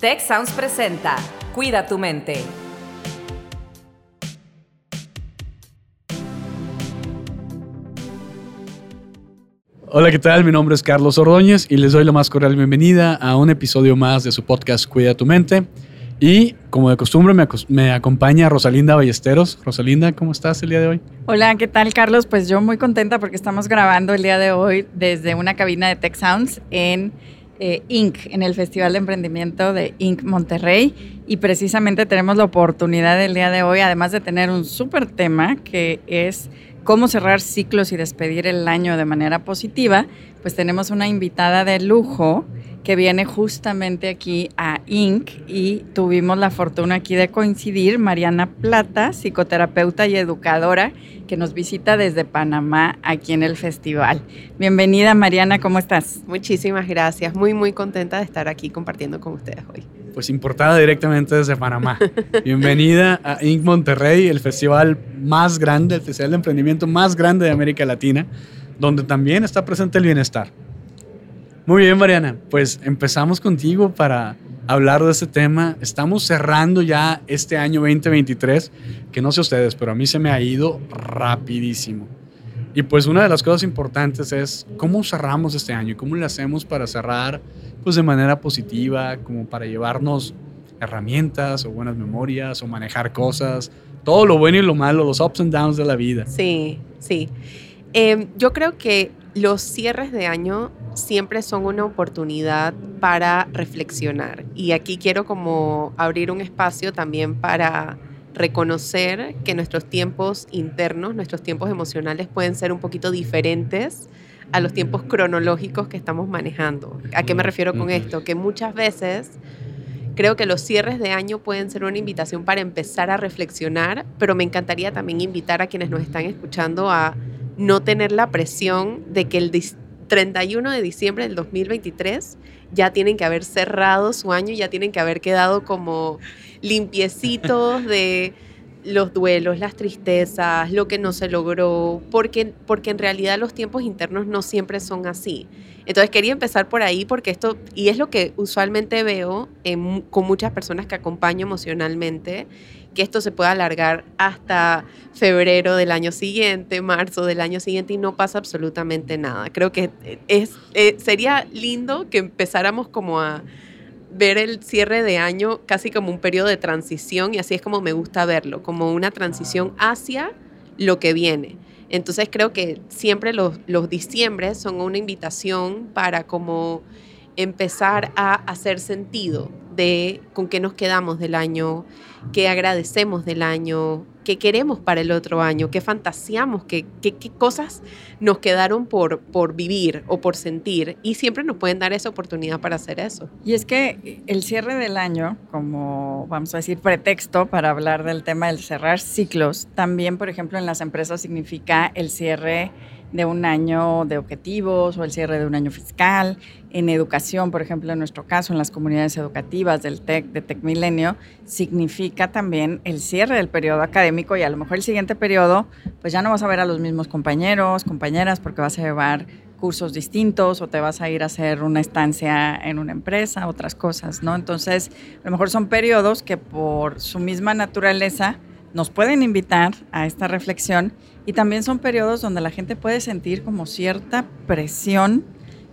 Tech Sounds presenta Cuida tu mente. Hola, ¿qué tal? Mi nombre es Carlos Ordóñez y les doy la más cordial bienvenida a un episodio más de su podcast Cuida tu mente. Y como de costumbre me, me acompaña Rosalinda Ballesteros. Rosalinda, ¿cómo estás el día de hoy? Hola, ¿qué tal Carlos? Pues yo muy contenta porque estamos grabando el día de hoy desde una cabina de Tech Sounds en eh, Inc., en el Festival de Emprendimiento de Inc. Monterrey. Y precisamente tenemos la oportunidad el día de hoy, además de tener un súper tema que es cómo cerrar ciclos y despedir el año de manera positiva, pues tenemos una invitada de lujo que viene justamente aquí a Inc. y tuvimos la fortuna aquí de coincidir, Mariana Plata, psicoterapeuta y educadora, que nos visita desde Panamá aquí en el festival. Bienvenida Mariana, ¿cómo estás? Muchísimas gracias. Muy, muy contenta de estar aquí compartiendo con ustedes hoy. Pues importada directamente desde Panamá. Bienvenida a Inc. Monterrey, el festival más grande, el festival de emprendimiento más grande de América Latina, donde también está presente el bienestar. Muy bien, Mariana, pues empezamos contigo para hablar de este tema. Estamos cerrando ya este año 2023, que no sé ustedes, pero a mí se me ha ido rapidísimo. Y pues una de las cosas importantes es cómo cerramos este año y cómo le hacemos para cerrar pues de manera positiva, como para llevarnos herramientas o buenas memorias o manejar cosas, todo lo bueno y lo malo, los ups and downs de la vida. Sí, sí. Eh, yo creo que los cierres de año siempre son una oportunidad para reflexionar. Y aquí quiero como abrir un espacio también para reconocer que nuestros tiempos internos, nuestros tiempos emocionales pueden ser un poquito diferentes a los tiempos cronológicos que estamos manejando. ¿A qué me refiero con esto? Que muchas veces creo que los cierres de año pueden ser una invitación para empezar a reflexionar, pero me encantaría también invitar a quienes nos están escuchando a no tener la presión de que el dis- 31 de diciembre del 2023 ya tienen que haber cerrado su año, ya tienen que haber quedado como limpiecitos de los duelos, las tristezas, lo que no se logró, porque, porque en realidad los tiempos internos no siempre son así. Entonces quería empezar por ahí porque esto, y es lo que usualmente veo con muchas personas que acompaño emocionalmente, que esto se puede alargar hasta febrero del año siguiente, marzo del año siguiente y no pasa absolutamente nada. Creo que es, eh, sería lindo que empezáramos como a ver el cierre de año casi como un periodo de transición y así es como me gusta verlo, como una transición hacia lo que viene. Entonces creo que siempre los, los diciembre son una invitación para como empezar a hacer sentido de con qué nos quedamos del año, qué agradecemos del año, qué queremos para el otro año, qué fantaseamos, qué, qué, qué cosas nos quedaron por, por vivir o por sentir. Y siempre nos pueden dar esa oportunidad para hacer eso. Y es que el cierre del año, como vamos a decir pretexto para hablar del tema del cerrar ciclos, también, por ejemplo, en las empresas significa el cierre de un año de objetivos o el cierre de un año fiscal. En educación, por ejemplo, en nuestro caso, en las comunidades educativas del TEC, de TEC Milenio, significa también el cierre del periodo académico y a lo mejor el siguiente periodo, pues ya no vas a ver a los mismos compañeros, compañeras, porque vas a llevar cursos distintos o te vas a ir a hacer una estancia en una empresa, otras cosas, ¿no? Entonces, a lo mejor son periodos que por su misma naturaleza nos pueden invitar a esta reflexión y también son periodos donde la gente puede sentir como cierta presión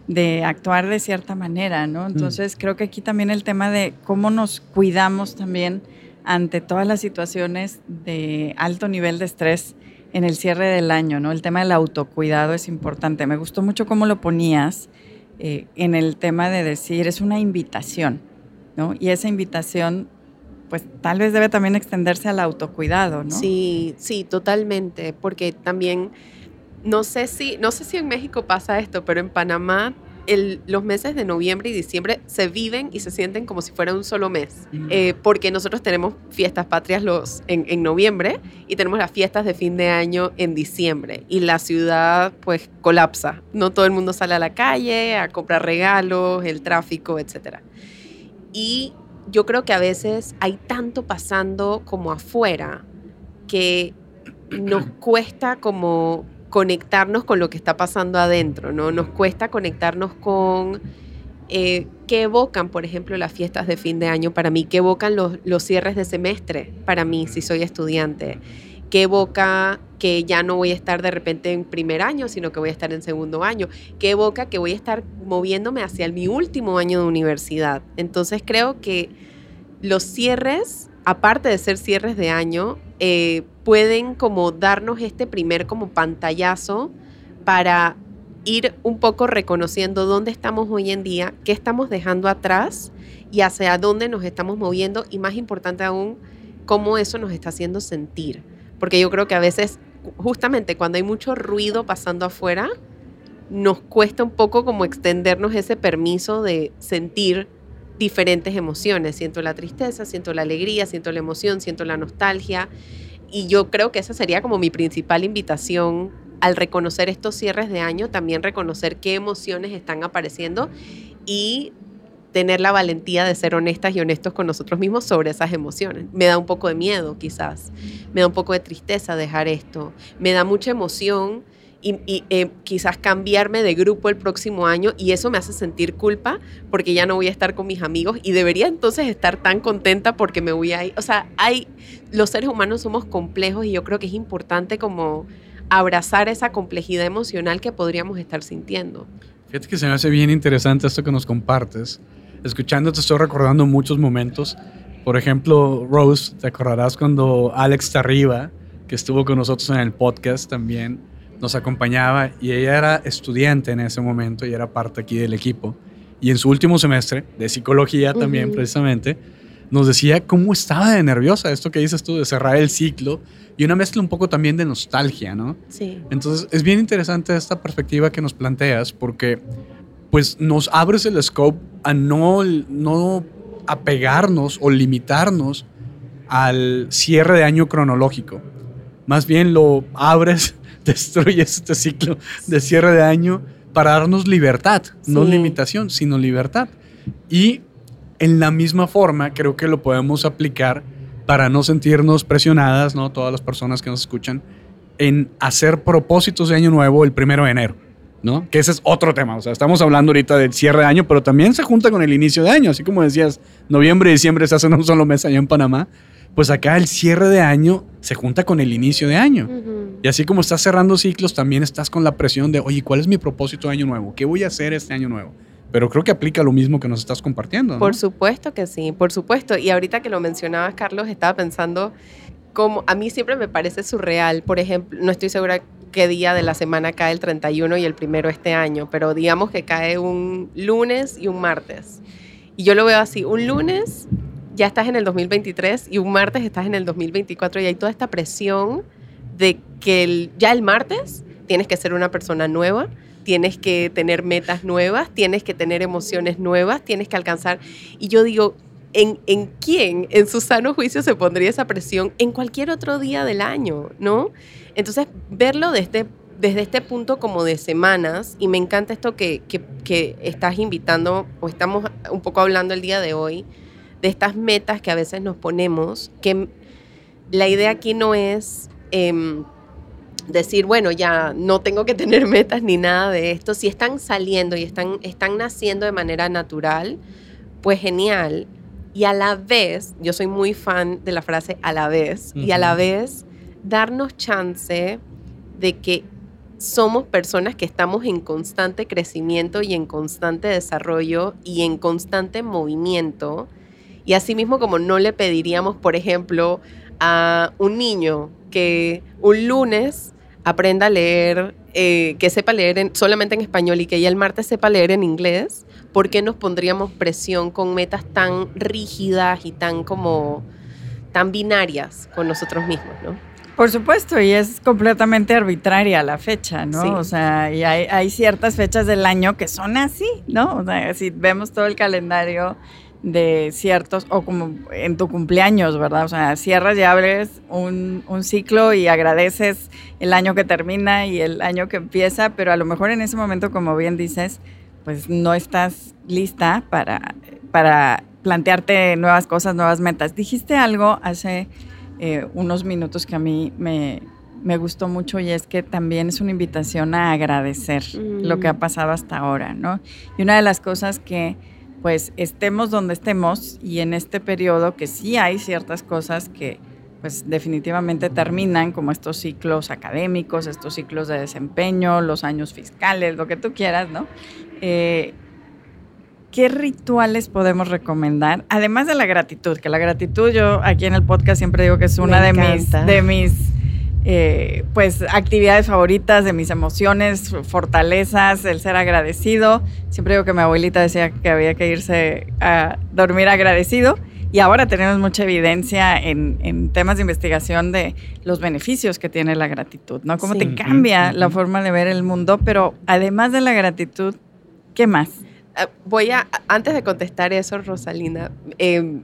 de actuar de cierta manera, ¿no? Entonces, creo que aquí también el tema de cómo nos cuidamos también ante todas las situaciones de alto nivel de estrés en el cierre del año, ¿no? El tema del autocuidado es importante. Me gustó mucho cómo lo ponías eh, en el tema de decir, es una invitación, ¿no? Y esa invitación, pues tal vez debe también extenderse al autocuidado, ¿no? Sí, sí, totalmente, porque también no sé si no sé si en México pasa esto, pero en Panamá el- los meses de noviembre y diciembre se viven y se sienten como si fuera un solo mes, Mm. eh, porque nosotros tenemos fiestas patrias los, en, en noviembre y tenemos las fiestas de fin de año en diciembre y la ciudad pues colapsa, no todo el mundo sale a la calle a comprar regalos, el tráfico, etcétera. Y yo creo que a veces hay tanto pasando como afuera que nos cuesta como conectarnos con lo que está pasando adentro, ¿no? Nos cuesta conectarnos con eh, ¿qué evocan, por ejemplo, las fiestas de fin de año para mí? ¿Qué evocan los, los cierres de semestre para mí si soy estudiante? ¿Qué evoca que ya no voy a estar de repente en primer año, sino que voy a estar en segundo año? ¿Qué evoca que voy a estar moviéndome hacia mi último año de universidad? Entonces creo que los cierres, aparte de ser cierres de año, eh, pueden como darnos este primer como pantallazo para ir un poco reconociendo dónde estamos hoy en día, qué estamos dejando atrás y hacia dónde nos estamos moviendo y más importante aún, cómo eso nos está haciendo sentir. Porque yo creo que a veces, justamente cuando hay mucho ruido pasando afuera, nos cuesta un poco como extendernos ese permiso de sentir diferentes emociones. Siento la tristeza, siento la alegría, siento la emoción, siento la nostalgia. Y yo creo que esa sería como mi principal invitación al reconocer estos cierres de año, también reconocer qué emociones están apareciendo y tener la valentía de ser honestas y honestos con nosotros mismos sobre esas emociones. Me da un poco de miedo quizás, me da un poco de tristeza dejar esto, me da mucha emoción y, eh, quizás cambiarme de grupo el próximo año y eso me hace sentir culpa porque ya no voy a estar con mis amigos y debería entonces estar tan contenta porque me voy a ir. O sea, hay, los seres humanos somos complejos y yo creo que es importante como abrazar esa complejidad emocional que podríamos estar sintiendo. Fíjate que se me hace bien interesante esto que nos compartes. Escuchándote estoy recordando muchos momentos. Por ejemplo, Rose, te acordarás cuando Alex Tarriba, que estuvo con nosotros en el podcast también, nos acompañaba y ella era estudiante en ese momento y era parte aquí del equipo. Y en su último semestre de psicología también, precisamente, nos decía cómo estaba de nerviosa, esto que dices tú, de cerrar el ciclo y una mezcla un poco también de nostalgia, ¿no? Sí. Entonces, es bien interesante esta perspectiva que nos planteas porque pues nos abres el scope a no, no apegarnos o limitarnos al cierre de año cronológico. Más bien lo abres, destruyes este ciclo de cierre de año para darnos libertad, no limitación, sino libertad. Y en la misma forma creo que lo podemos aplicar para no sentirnos presionadas, ¿no? Todas las personas que nos escuchan, en hacer propósitos de año nuevo el primero de enero, ¿no? Que ese es otro tema. O sea, estamos hablando ahorita del cierre de año, pero también se junta con el inicio de año. Así como decías, noviembre y diciembre se hacen un solo mes allá en Panamá. Pues acá el cierre de año se junta con el inicio de año. Y así como estás cerrando ciclos, también estás con la presión de, oye, ¿cuál es mi propósito de año nuevo? ¿Qué voy a hacer este año nuevo? Pero creo que aplica lo mismo que nos estás compartiendo. ¿no? Por supuesto que sí, por supuesto. Y ahorita que lo mencionabas, Carlos, estaba pensando como a mí siempre me parece surreal. Por ejemplo, no estoy segura qué día de la semana cae el 31 y el primero este año, pero digamos que cae un lunes y un martes. Y yo lo veo así, un lunes ya estás en el 2023 y un martes estás en el 2024 y hay toda esta presión de que ya el martes tienes que ser una persona nueva, tienes que tener metas nuevas, tienes que tener emociones nuevas, tienes que alcanzar. Y yo digo, ¿en, en quién, en su sano juicio, se pondría esa presión en cualquier otro día del año, ¿no? Entonces, verlo desde, desde este punto como de semanas, y me encanta esto que, que, estás invitando, o estamos un poco hablando el día de hoy, de estas metas que a veces nos ponemos, que la idea aquí no es... Em, decir, bueno, ya no tengo que tener metas ni nada de esto. Si están saliendo y están, están naciendo de manera natural, pues genial. Y a la vez, yo soy muy fan de la frase a la vez, y a la vez darnos chance de que somos personas que estamos en constante crecimiento y en constante desarrollo y en constante movimiento. Y así mismo como no le pediríamos, por ejemplo, a un niño que un lunes aprenda a leer, eh, que sepa leer solamente en español y que ya el martes sepa leer en inglés, ¿por qué nos pondríamos presión con metas tan rígidas y tan como tan binarias con nosotros mismos, no? Por supuesto, y es completamente arbitraria la fecha, ¿no? O sea, y hay, hay, ciertas fechas del año que son así, ¿no? O sea, si vemos todo el calendario de ciertos, o como en tu cumpleaños, ¿verdad? O sea, cierras y abres un, un, ciclo y agradeces el año que termina y el año que empieza, pero a lo mejor en ese momento, como bien dices, pues no estás lista para, para plantearte nuevas cosas, nuevas metas. Dijiste algo hace eh, unos minutos que a mí me, me gustó mucho y es que también es una invitación a agradecer lo que ha pasado hasta ahora, ¿no? Y una de las cosas que pues estemos donde estemos y en este periodo que sí hay ciertas cosas que pues definitivamente terminan como estos ciclos académicos, estos ciclos de desempeño, los años fiscales, lo que tú quieras, ¿no? Eh, ¿Qué rituales podemos recomendar? Además de la gratitud, que la gratitud yo aquí en el podcast siempre digo que es una de mis, de mis eh, pues actividades favoritas, de mis emociones, fortalezas, el ser agradecido. Siempre digo que mi abuelita decía que había que irse a dormir agradecido. Y ahora tenemos mucha evidencia en, temas de investigación de los beneficios que tiene la gratitud, ¿no? Cómo te cambia la forma de ver el mundo, pero además de la gratitud, ¿qué más? Ah, voy a, antes de contestar eso, Rosalina, em,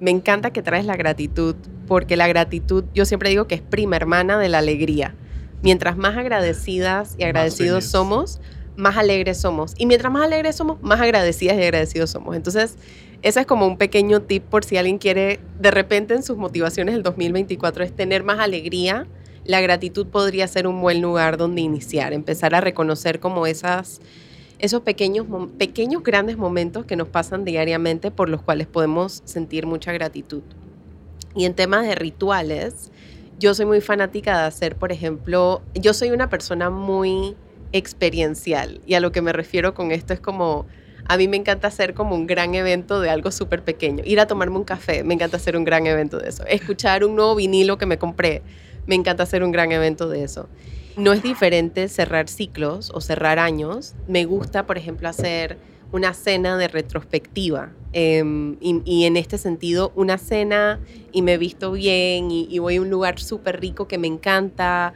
me encanta que traes la gratitud, porque la gratitud, yo siempre digo que es prima hermana de la alegría. Mientras más agradecidas y agradecidos somos, más alegres somos. Y mientras más alegres somos, más agradecidas y agradecidos somos. Entonces, ese es como un pequeño tip por si alguien quiere, de repente en sus motivaciones del 2024 es tener más alegría. La gratitud podría ser un buen lugar donde iniciar, empezar a reconocer como esas esos pequeños, pequeños grandes momentos que nos pasan diariamente por los cuales podemos sentir mucha gratitud. Y en temas de rituales, yo soy muy fanática de hacer, por ejemplo, yo soy una persona muy experiencial y a lo que me refiero con esto es como, a mí me encanta hacer como un gran evento de algo súper pequeño. Ir a tomarme un café, me encanta hacer un gran evento de eso. Escuchar un nuevo vinilo que me compré, me encanta hacer un gran evento de eso. No es diferente cerrar ciclos o cerrar años. Me gusta, por ejemplo, hacer una cena de retrospectiva. Em, y, en este sentido, una cena y me visto bien y, voy a un lugar súper rico que me encanta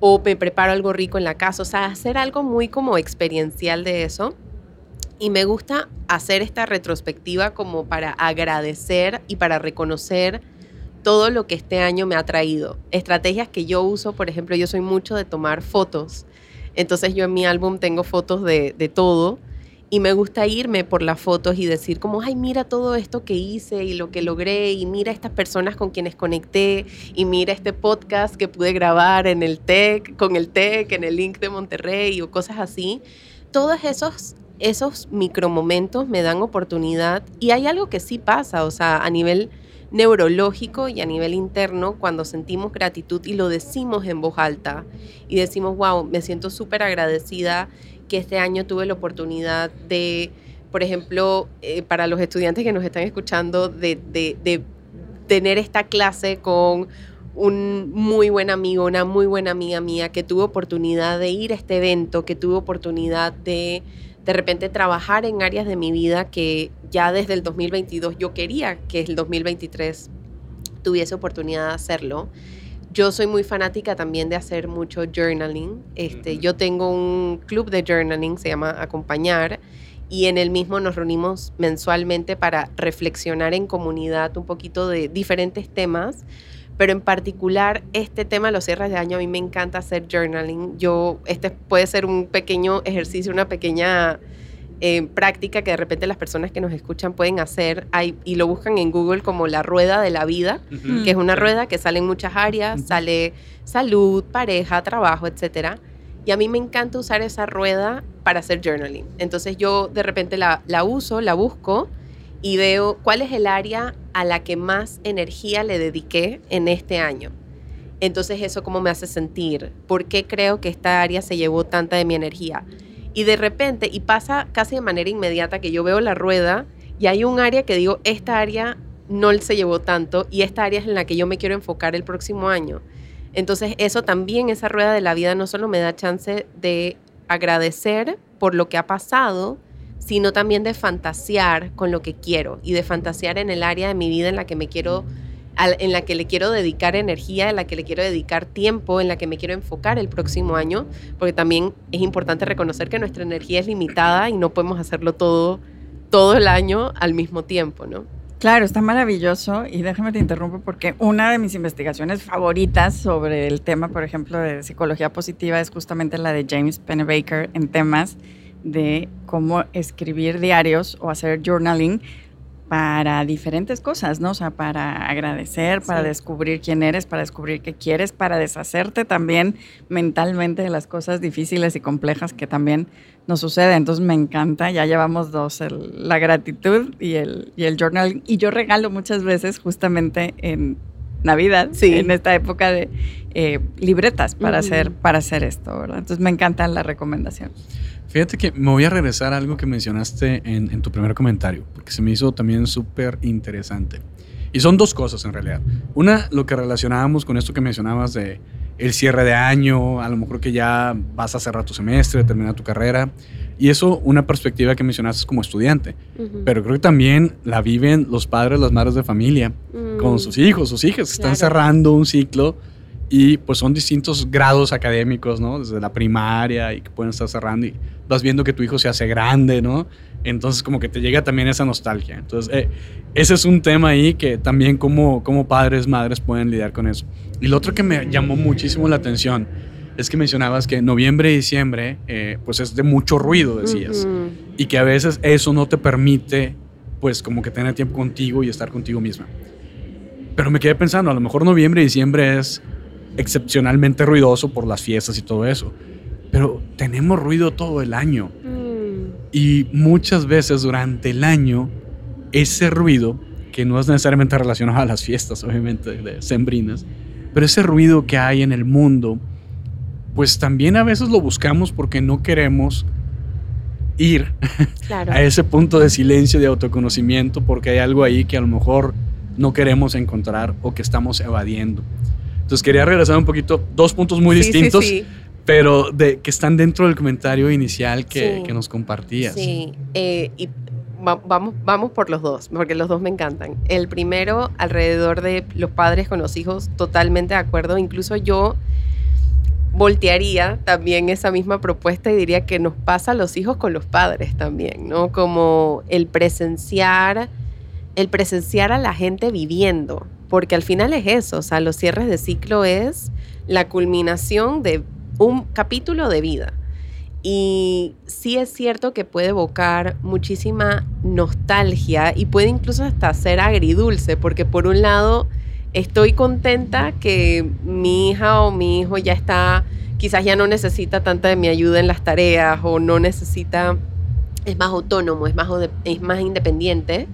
o me preparo algo rico en la casa. O sea, hacer algo muy como experiencial de eso. Y me gusta hacer esta retrospectiva como para agradecer y para reconocer todo lo que este año me ha traído. Estrategias que yo uso, por ejemplo, yo soy mucho de tomar fotos. Entonces yo en mi álbum tengo fotos de, todo y me gusta irme por las fotos y decir como, ay, mira todo esto que hice y lo que logré y mira estas personas con quienes conecté y mira este podcast que pude grabar en el TEC, con el TEC, en el link de Monterrey o cosas así. Todos esos esos micromomentos me dan oportunidad y hay algo que sí pasa, o sea, a nivel neurológico y a nivel interno cuando sentimos gratitud y lo decimos en voz alta. Y decimos, wow, me siento súper agradecida que este año tuve la oportunidad de, por ejemplo, eh, para los estudiantes que nos están escuchando, de, de tener esta clase con un muy buen amigo, una muy buena amiga mía que tuvo oportunidad de ir a este evento, que tuvo oportunidad de de repente trabajar en áreas de mi vida que ya desde el 2022 yo quería que el 2023 tuviese oportunidad de hacerlo. Yo soy muy fanática también de hacer mucho journaling. Este, yo tengo un club de journaling, se llama Acompañar, y en el mismo nos reunimos mensualmente para reflexionar en comunidad un poquito de diferentes temas pero en particular este tema de los cierres de año a mí me encanta hacer journaling. Yo, este puede ser un pequeño ejercicio, una pequeña eh, práctica que de repente las personas que nos escuchan pueden hacer y lo buscan en Google como la rueda de la vida, que es una rueda que sale en muchas áreas, sale salud, pareja, trabajo, etcétera. Y a mí me encanta usar esa rueda para hacer journaling. Entonces yo de repente la, la uso, la busco y veo cuál es el área a la que más energía le dediqué en este año. Entonces eso cómo me hace sentir, por qué creo que esta área se llevó tanta de mi energía. Y de repente, y pasa casi de manera inmediata que yo veo la rueda y hay un área que digo, esta área no se llevó tanto y esta área es en la que yo me quiero enfocar el próximo año. Entonces eso también, esa rueda de la vida no solo me da chance de agradecer por lo que ha pasado, sino también de fantasear con lo que quiero y de fantasear en el área de mi vida en la que me quiero en la que le quiero dedicar energía, en la que le quiero dedicar tiempo, en la que me quiero enfocar el próximo año, porque también es importante reconocer que nuestra energía es limitada y no podemos hacerlo todo todo el año al mismo tiempo, ¿no? Claro, está maravilloso y déjame te interrumpo porque una de mis investigaciones favoritas sobre el tema, por ejemplo, de psicología positiva es justamente la de James Pennebaker en temas de cómo escribir diarios o hacer journaling para diferentes cosas, ¿no? O sea, para agradecer, para Sí. descubrir quién eres, para descubrir qué quieres, para deshacerte también mentalmente de las cosas difíciles y complejas que también nos suceden. Entonces me encanta, ya llevamos dos, el- la gratitud y el, y el journal. Y yo regalo muchas veces justamente en Navidad, Sí. en esta época de eh, libretas para, hacer, para hacer esto, ¿verdad? Entonces me encanta la recomendación. Fíjate que me voy a regresar a algo que mencionaste en, en tu primer comentario, porque se me hizo también súper interesante. Y son dos cosas en realidad. Una, lo que relacionábamos con esto que mencionabas de el cierre de año, a lo mejor que ya vas a cerrar tu semestre, terminar tu carrera. Y eso, una perspectiva que mencionaste como estudiante. Ujú. Pero creo que también la viven los padres, las madres de familia, con Mm. sus hijos, sus hijas. Están Claro. cerrando un ciclo y pues son distintos grados académicos, ¿no? Desde la primaria y que pueden estar cerrando y vas viendo que tu hijo se hace grande, ¿no? Entonces como que te llega también esa nostalgia. Entonces eh, ese es un tema ahí que también como, como padres, madres pueden lidiar con eso. Y lo otro que me llamó muchísimo la atención es que mencionabas que noviembre y diciembre eh, pues es de mucho ruido, decías Ujú. y que a veces eso no te permite pues como que tener tiempo contigo y estar contigo misma. Pero me quedé pensando, a lo mejor noviembre y diciembre es excepcionalmente ruidoso por las fiestas y todo eso, pero tenemos ruido todo el año Mm. y muchas veces durante el año ese ruido, que no es necesariamente relacionado a las fiestas, obviamente, de sembrinas, pero ese ruido que hay en el mundo, pues también a veces lo buscamos porque no queremos ir Claro. a ese punto de silencio, de autoconocimiento, porque hay algo ahí que a lo mejor no queremos encontrar o que estamos evadiendo. Entonces quería regresar un poquito, dos puntos muy Sí, distintos, sí. pero de, que están dentro del comentario inicial que, que nos compartías. Sí, eh, y va- vamos, vamos por los dos, porque los dos me encantan. El primero, alrededor de los padres con los hijos, totalmente de acuerdo. Incluso yo voltearía también esa misma propuesta y diría que nos pasa a los hijos con los padres también, ¿no? Como el presenciar, el presenciar a la gente viviendo, porque al final es eso, o sea, los cierres de ciclo es la culminación de un capítulo de vida. Y sí es cierto que puede evocar muchísima nostalgia y puede incluso hasta ser agridulce, porque por un lado estoy contenta que mi hija o mi hijo ya está, quizás ya no necesita tanta de mi ayuda en las tareas o no necesita, es más autónomo, es más, es más independiente.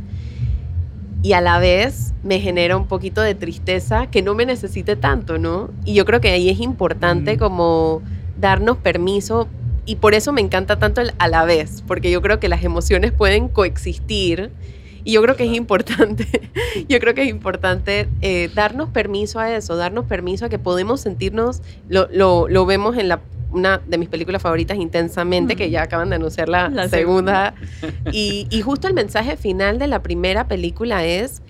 Y a la vez me genera un poquito de tristeza que no me necesite tanto, ¿no? Y yo creo que ahí es importante Mm. como darnos permiso y por eso me encanta tanto el a la vez, porque yo creo que las emociones pueden coexistir y yo creo que es importante, yo creo que es importante eh, darnos permiso a eso, darnos permiso a que podemos sentirnos, lo, lo, lo vemos en la, una de mis películas favoritas intensamente, que ya acaban de anunciar la, La segunda, y, y justo el mensaje final de la primera película es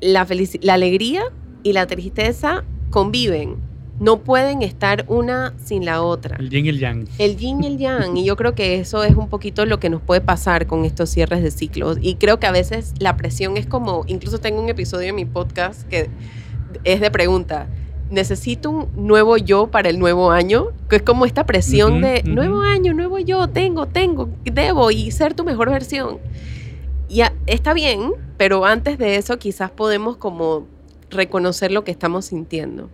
la, la alegría y la tristeza conviven, no pueden estar una sin la otra. El yin y el yang. El yin y el yang, y yo creo que eso es un poquito lo que nos puede pasar con estos cierres de ciclos. Y creo que a veces la presión es como, incluso tengo un episodio en mi podcast que es de pregunta, ¿necesito un nuevo yo para el nuevo año? Que es como esta presión de nuevo año, nuevo yo, tengo, tengo, debo y ser tu mejor versión. Ya está bien, pero antes de eso quizás podemos como reconocer lo que estamos sintiendo.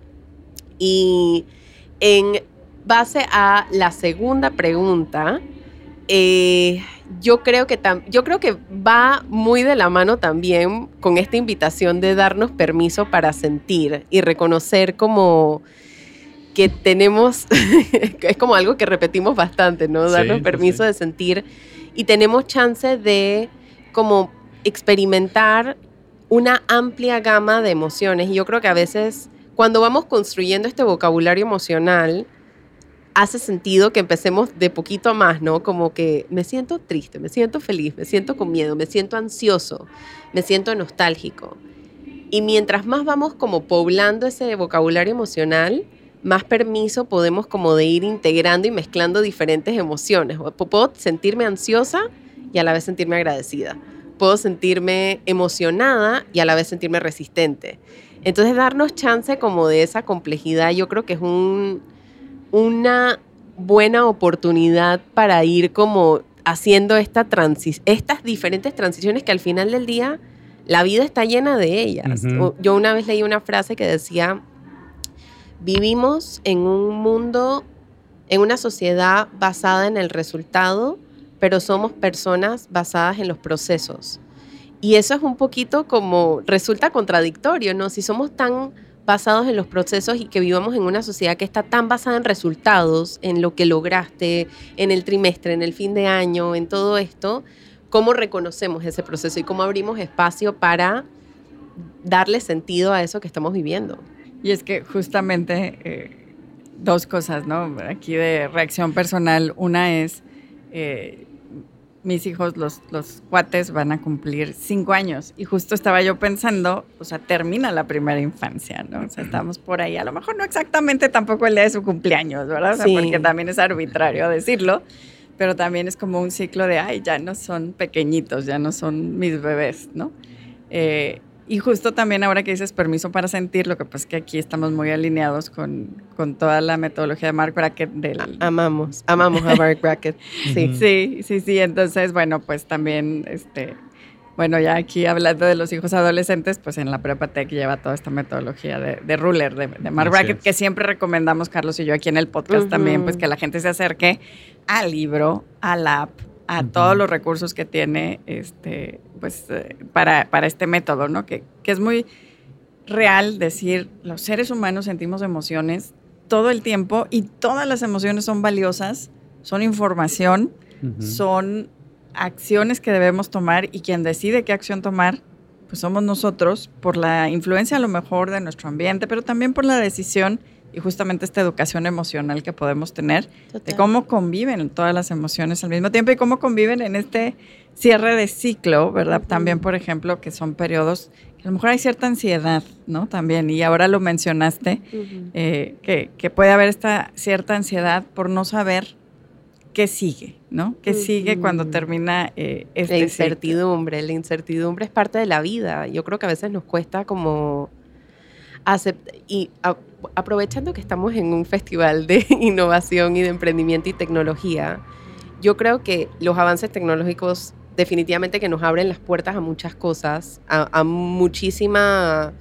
Y en base a la segunda pregunta, eh, yo, creo que tam- yo creo que va muy de la mano también con esta invitación de darnos permiso para sentir y reconocer como que tenemos, es como algo que repetimos bastante, ¿no? Darnos sí, permiso sí. de sentir y tenemos chance de como experimentar una amplia gama de emociones. Y yo creo que a veces cuando vamos construyendo este vocabulario emocional, hace sentido que empecemos de poquito a más, ¿no? Como que me siento triste, me siento feliz, me siento con miedo, me siento ansioso, me siento nostálgico. Y mientras más vamos como poblando ese vocabulario emocional, más permiso podemos como de ir integrando y mezclando diferentes emociones. Puedo sentirme ansiosa y a la vez sentirme agradecida. Puedo sentirme emocionada y a la vez sentirme resistente. Entonces darnos chance como de esa complejidad, yo creo que es un, una buena oportunidad para ir como haciendo esta transi- estas diferentes transiciones que al final del día la vida está llena de ellas. Yo una vez leí una frase que decía, vivimos en un mundo, en una sociedad basada en el resultado, pero somos personas basadas en los procesos. Y eso es un poquito como, resulta contradictorio, ¿no? Si somos tan basados en los procesos y que vivamos en una sociedad que está tan basada en resultados, en lo que lograste, en el trimestre, en el fin de año, en todo esto, ¿cómo reconocemos ese proceso y cómo abrimos espacio para darle sentido a eso que estamos viviendo? Y es que justamente eh, dos cosas, ¿no? Aquí de reacción personal. Una es, eh, mis hijos, los, los cuates, van a cumplir cinco años. Y justo estaba yo pensando, o sea, termina la primera infancia, ¿no? O sea, estamos por ahí. A lo mejor no exactamente tampoco el día de su cumpleaños, ¿verdad? O sea, Sí. porque también es arbitrario decirlo. Pero también es como un ciclo de, ay, ya no son pequeñitos, ya no son mis bebés, ¿no? Eh, y justo también ahora que dices permiso para sentir, lo que pasa es que aquí estamos muy alineados con, con toda la metodología de Mark Brackett del... Amamos, amamos a Mark Brackett. Sí. Sí, sí, sí. Entonces, bueno, pues también, este, bueno, ya aquí hablando de los hijos adolescentes, pues en la Prepa Tech lleva toda esta metodología de, de ruler, de, de Mark Brackett, es. que siempre recomendamos, Carlos y yo, aquí en el podcast también, pues que la gente se acerque al libro, al app, a todos los recursos que tiene, este, pues, eh, para, para este método, ¿no? Que, que es muy real decir, los seres humanos sentimos emociones todo el tiempo y todas las emociones son valiosas, son información, son acciones que debemos tomar y quien decide qué acción tomar, pues somos nosotros por la influencia a lo mejor de nuestro ambiente, pero también por la decisión y justamente esta educación emocional que podemos tener de cómo conviven todas las emociones al mismo tiempo y cómo conviven en este cierre de ciclo, ¿verdad? También, por ejemplo, que son periodos que a lo mejor hay cierta ansiedad, ¿no? También, y ahora lo mencionaste, eh, que, que puede haber esta cierta ansiedad por no saber qué sigue, ¿no? ¿Qué sigue cuando termina eh, La este ciclo? incertidumbre, la incertidumbre es parte de la vida. Yo creo que a veces nos cuesta como aceptar y a- aprovechando que estamos en un festival de innovación y de emprendimiento y tecnología, yo creo que los avances tecnológicos definitivamente que nos abren las puertas a muchas cosas, a, a muchísima,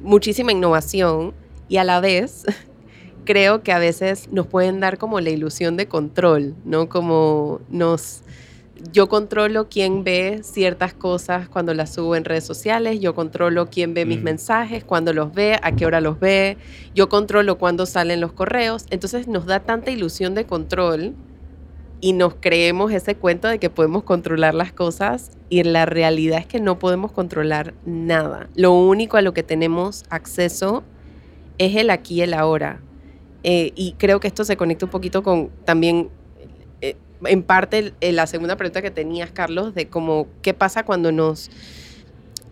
muchísima innovación y a la vez creo que a veces nos pueden dar como la ilusión de control, ¿no? Como nos yo controlo quién ve ciertas cosas cuando las subo en redes sociales, yo controlo quién ve mis Mm. mensajes, cuándo los ve, a qué hora los ve, yo controlo cuándo salen los correos. Entonces nos da tanta ilusión de control y nos creemos ese cuento de que podemos controlar las cosas y la realidad es que no podemos controlar nada. Lo único a lo que tenemos acceso es el aquí y el ahora. Eh, y creo que esto se conecta un poquito con también, eh, en parte, eh, la segunda pregunta que tenías, Carlos, de cómo, qué pasa cuando nos,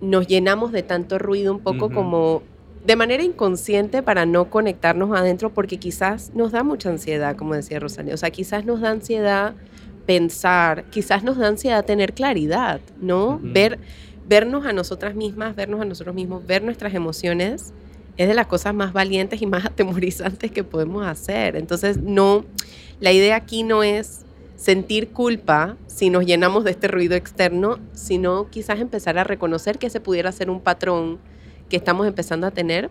nos llenamos de tanto ruido, un poco Ujú. como de manera inconsciente para no conectarnos adentro, porque quizás nos da mucha ansiedad, como decía Rosalía. O sea, quizás nos da ansiedad pensar, quizás nos da ansiedad tener claridad, ¿no? Ujú. Ver, vernos a nosotras mismas, vernos a nosotros mismos, ver nuestras emociones es de las cosas más valientes y más atemorizantes que podemos hacer. Entonces, no, la idea aquí no es sentir culpa si nos llenamos de este ruido externo, sino quizás empezar a reconocer que ese pudiera ser un patrón que estamos empezando a tener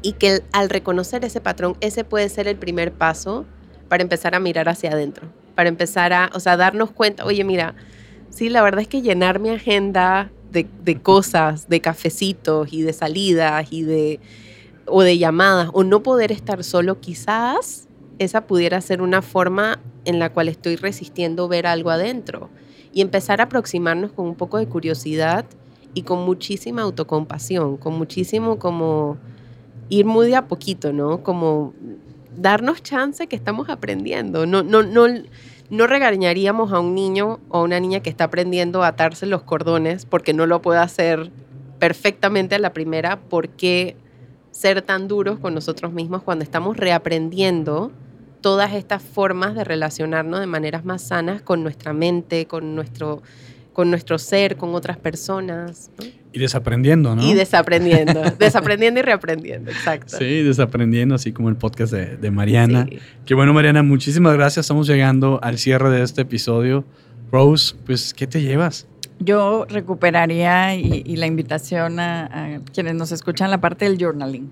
y que al reconocer ese patrón, ese puede ser el primer paso para empezar a mirar hacia adentro, para empezar a, o sea, darnos cuenta, oye, mira, sí, la verdad es que llenar mi agenda de, de cosas, de cafecitos y de salidas y de, o de llamadas, o no poder estar solo, quizás esa pudiera ser una forma en la cual estoy resistiendo ver algo adentro y empezar a aproximarnos con un poco de curiosidad y con muchísima autocompasión, con muchísimo como ir muy de a poquito, ¿no? Como darnos chance que estamos aprendiendo. No, no, no, no regañaríamos a un niño o a una niña que está aprendiendo a atarse los cordones porque no lo puede hacer perfectamente a la primera. ¿Por qué ser tan duros con nosotros mismos cuando estamos reaprendiendo todas estas formas de relacionarnos de maneras más sanas con nuestra mente, con nuestro, con nuestro ser, con otras personas? ¿no? Y desaprendiendo, ¿no? Y desaprendiendo, desaprendiendo y reaprendiendo, exacto. Sí, desaprendiendo, así como el podcast de, de Mariana. Sí. Qué bueno, Mariana, muchísimas gracias. Estamos llegando al cierre de este episodio. Rose, pues, ¿qué te llevas? Yo recuperaría y, la invitación a, quienes nos escuchan la parte del journaling.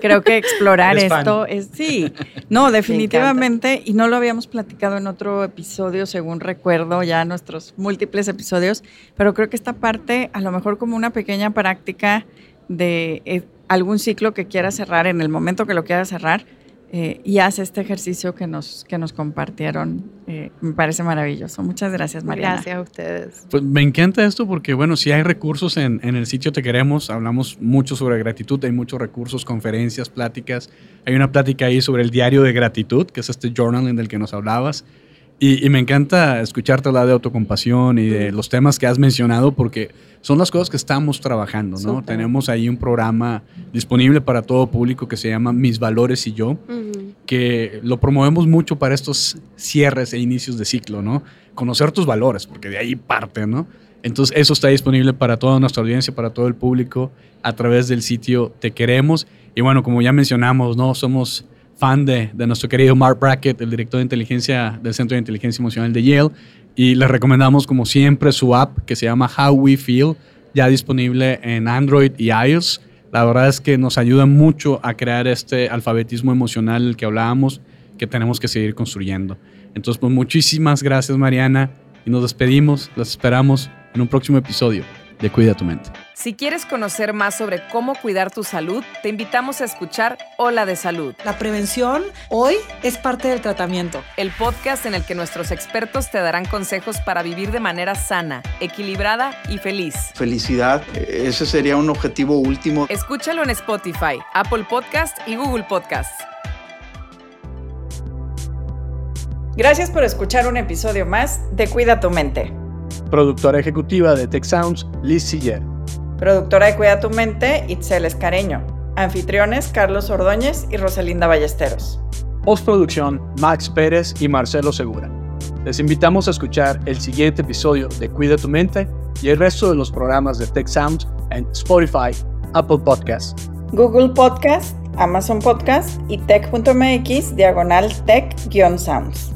Creo que explorar esto es, sí, no, definitivamente, y no lo habíamos platicado en otro episodio, según recuerdo ya nuestros múltiples episodios, pero creo que esta parte, a lo mejor como una pequeña práctica de eh, algún ciclo que quiera cerrar, en el momento que lo quiera cerrar, eh, y hace este ejercicio que nos, que nos compartieron. Eh, me parece maravilloso. Muchas gracias, Mariana. Gracias a ustedes. Pues me encanta esto porque, bueno, si hay recursos en, en, el sitio Te Queremos, hablamos mucho sobre gratitud, hay muchos recursos, conferencias, pláticas. Hay una plática ahí sobre el diario de gratitud, que es este journal en el que nos hablabas. Y, me encanta escucharte hablar de autocompasión y de los temas que has mencionado porque son las cosas que estamos trabajando, ¿no? Tenemos ahí un programa disponible para todo público que se llama Mis Valores y Yo, que lo promovemos mucho para estos cierres e inicios de ciclo, ¿no? Conocer tus valores, porque de ahí parte, ¿no? Entonces eso está disponible para toda nuestra audiencia, para todo el público, a través del sitio Te Queremos. Y bueno, como ya mencionamos, ¿no? Somos fan de, de, nuestro querido Mark Brackett, el director de inteligencia del Centro de Inteligencia Emocional de Yale. Y les recomendamos, como siempre, su app que se llama How We Feel, ya disponible en Android y iOS. La verdad es que nos ayuda mucho a crear este alfabetismo emocional que hablábamos, que tenemos que seguir construyendo. Entonces, pues muchísimas gracias, Mariana, y nos despedimos. Las esperamos en un próximo episodio de Cuida tu mente. Si quieres conocer más sobre cómo cuidar tu salud, te invitamos a escuchar Hola de Salud. La prevención hoy es parte del tratamiento. El podcast en el que nuestros expertos te darán consejos para vivir de manera sana, equilibrada y feliz. Felicidad, ese sería un objetivo último. Escúchalo en Spotify, Apple Podcast y Google Podcast. Gracias por escuchar un episodio más de Cuida tu mente. Productora ejecutiva de Tech Sounds, Liz Siller. Productora de Cuida tu Mente, Itzel Escareño. Anfitriones, Carlos Ordóñez y Rosalinda Ballesteros. Postproducción, Max Pérez y Marcelo Segura. Les invitamos a escuchar el siguiente episodio de Cuida tu Mente y el resto de los programas de Tech Sounds en Spotify, Apple Podcasts, Google Podcast, Amazon Podcast y tech.mx diagonal tech-sounds.